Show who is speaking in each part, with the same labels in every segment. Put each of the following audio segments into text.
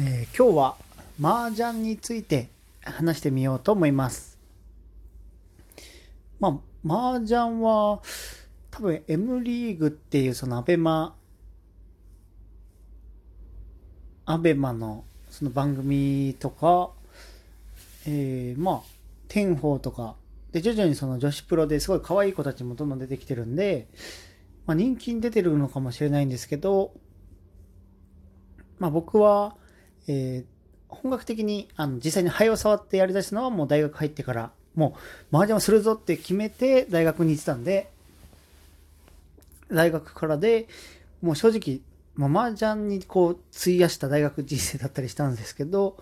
Speaker 1: えー今日は麻雀について話してみようと思います。まあ、麻雀は多分 M リーグっていうそのアベマ、アベマのその番組とか、えーまあ、天宝とか、で、徐々にその女子プロですごい可愛い子たちもどんどん出てきてるんで、まあ、人気に出てるのかもしれないんですけど、まあ僕は、えー本格的にあの実際に灰を触ってやりだしたのはもう大学入ってから、もう麻雀をするぞって決めて大学に行ってたんで、大学からで、もう正直、まあ、麻雀にこう費やした大学人生だったりしたんですけど、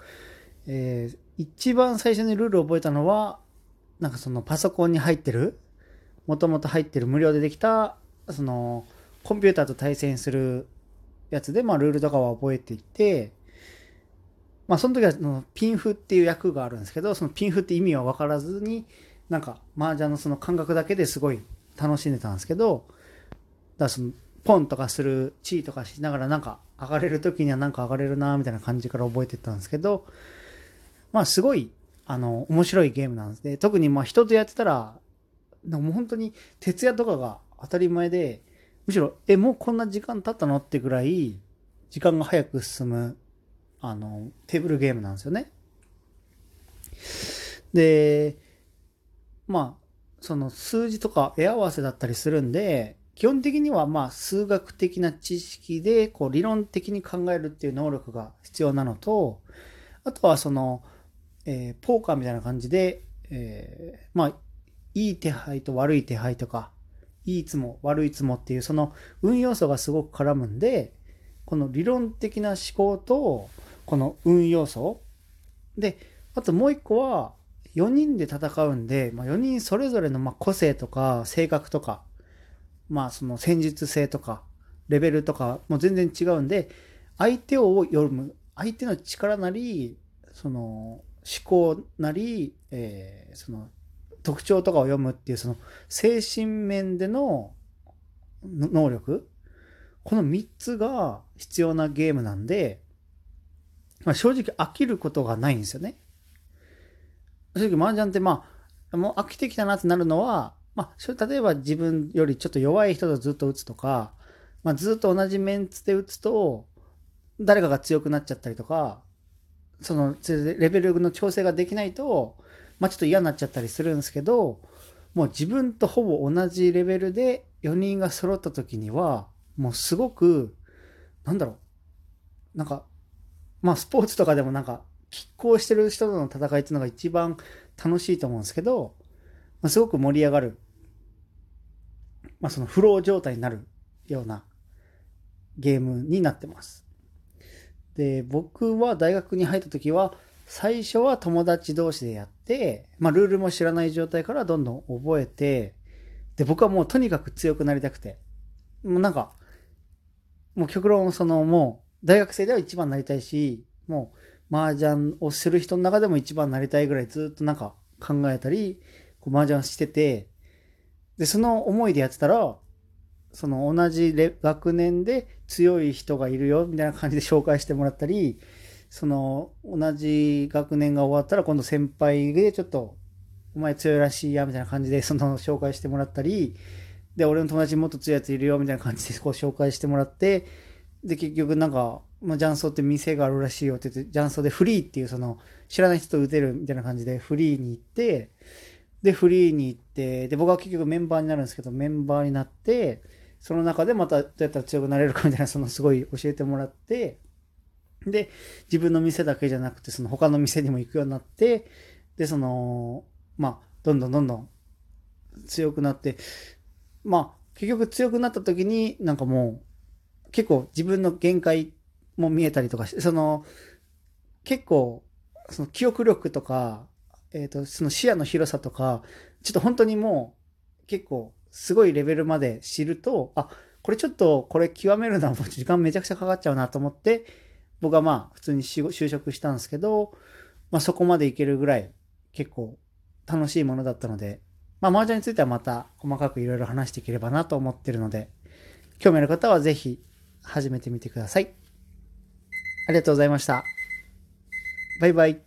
Speaker 1: えー一番最初にルールを覚えたのは、なんかそのパソコンに入ってる、もともと入ってる無料でできた、そのコンピューターと対戦するやつで、まあルールとかは覚えていて、まあその時はそのピンフっていう役があるんですけど、そのピンフって意味は分からずに、なんか麻雀のその感覚だけですごい楽しんでたんですけど、だそのポンとかする、チーとかしながらなんか上がれる時にはなんか上がれるなみたいな感じから覚えてたんですけど、まあすごい、あの、面白いゲームなんですね。特にまあ人とやってたら、もう本当に徹夜とかが当たり前で、むしろ、え、もうこんな時間経ったの？ってぐらい、時間が早く進む、あの、テーブルゲームなんですよね。で、まあ、その数字とか絵合わせだったりするんで、基本的にはまあ数学的な知識でこう理論的に考えるっていう能力が必要なのと、あとはその、えーポーカーみたいな感じで、えーまあ、いい手配と悪い手配とか、いいつも悪いつもっていうその運要素がすごく絡むんで、この理論的な思考と、この運要素。で、あともう一個は、4人で戦うんで、まあ、4人それぞれのまあ個性とか性格とか、まあその戦術性とか、レベルとかもう全然違うんで、相手を読む、相手の力なり、その思考なり、えーその特徴とかを読むっていうその精神面での能力この3つが必要なゲームなんで、まあ、正直飽きることがないんですよね。正直麻雀ってまあもう飽きてきたなってなるのは、まあ、例えば自分よりちょっと弱い人とずっと打つとか、まあ、ずっと同じメンツで打つと誰かが強くなっちゃったりとかそのレベルの調整ができないと、まあ、ちょっと嫌になっちゃったりするんですけどもう自分とほぼ同じレベルで4人が揃った時にはもうすごくなんだろうなんかまあスポーツとかでもなんか拮抗してる人との戦いっていうのが一番楽しいと思うんですけど、まあ、すごく盛り上がる、まあ、そのフロー状態になるようなゲームになってます。で、僕は大学に入った時は、最初は友達同士でやって、まあ、ルールも知らない状態からどんどん覚えて、で、僕はもうとにかく強くなりたくて、もうなんか、もう極論そのもう、大学生では一番なりたいし、もう、麻雀をする人の中でも一番なりたいぐらいずっとなんか考えたり、こう麻雀してて、で、その思いでやってたら、その同じ学年で強い人がいるよみたいな感じで紹介してもらったり、その同じ学年が終わったら今度先輩でちょっとお前強いらしいやみたいな感じでその紹介してもらったり、で、俺の友達にもっと強いやついるよみたいな感じでこう紹介してもらって、で、結局なんか、まあ、ジャンソーって店があるらしいよって言って、ジャンソーでフリーっていうその知らない人と打てるみたいな感じでフリーに行って、で、フリーに行って、で、僕は結局メンバーになるんですけど、メンバーになって、その中でまたどうやったら強くなれるかみたいな、そのすごい教えてもらって、で、自分の店だけじゃなくて、その他の店にも行くようになって、で、その、まあ、どんどんどんどん強くなって、まあ、結局強くなった時に、なんかもう、結構自分の限界も見えたりとかして、その、結構、その記憶力とか、えっ、と、その視野の広さとか、ちょっと本当にもう、結構、すごいレベルまで知ると、あ、これちょっと、これ極めるのはも う時間めちゃくちゃかかっちゃうなと思って、僕はまあ、普通に就就職したんですけど、まあそこまでいけるぐらい、結構、楽しいものだったので、まあ、麻雀についてはまた細かくいろいろ話していければなと思ってるので、興味ある方はぜひ始めてみてください。ありがとうございました。バイバイ。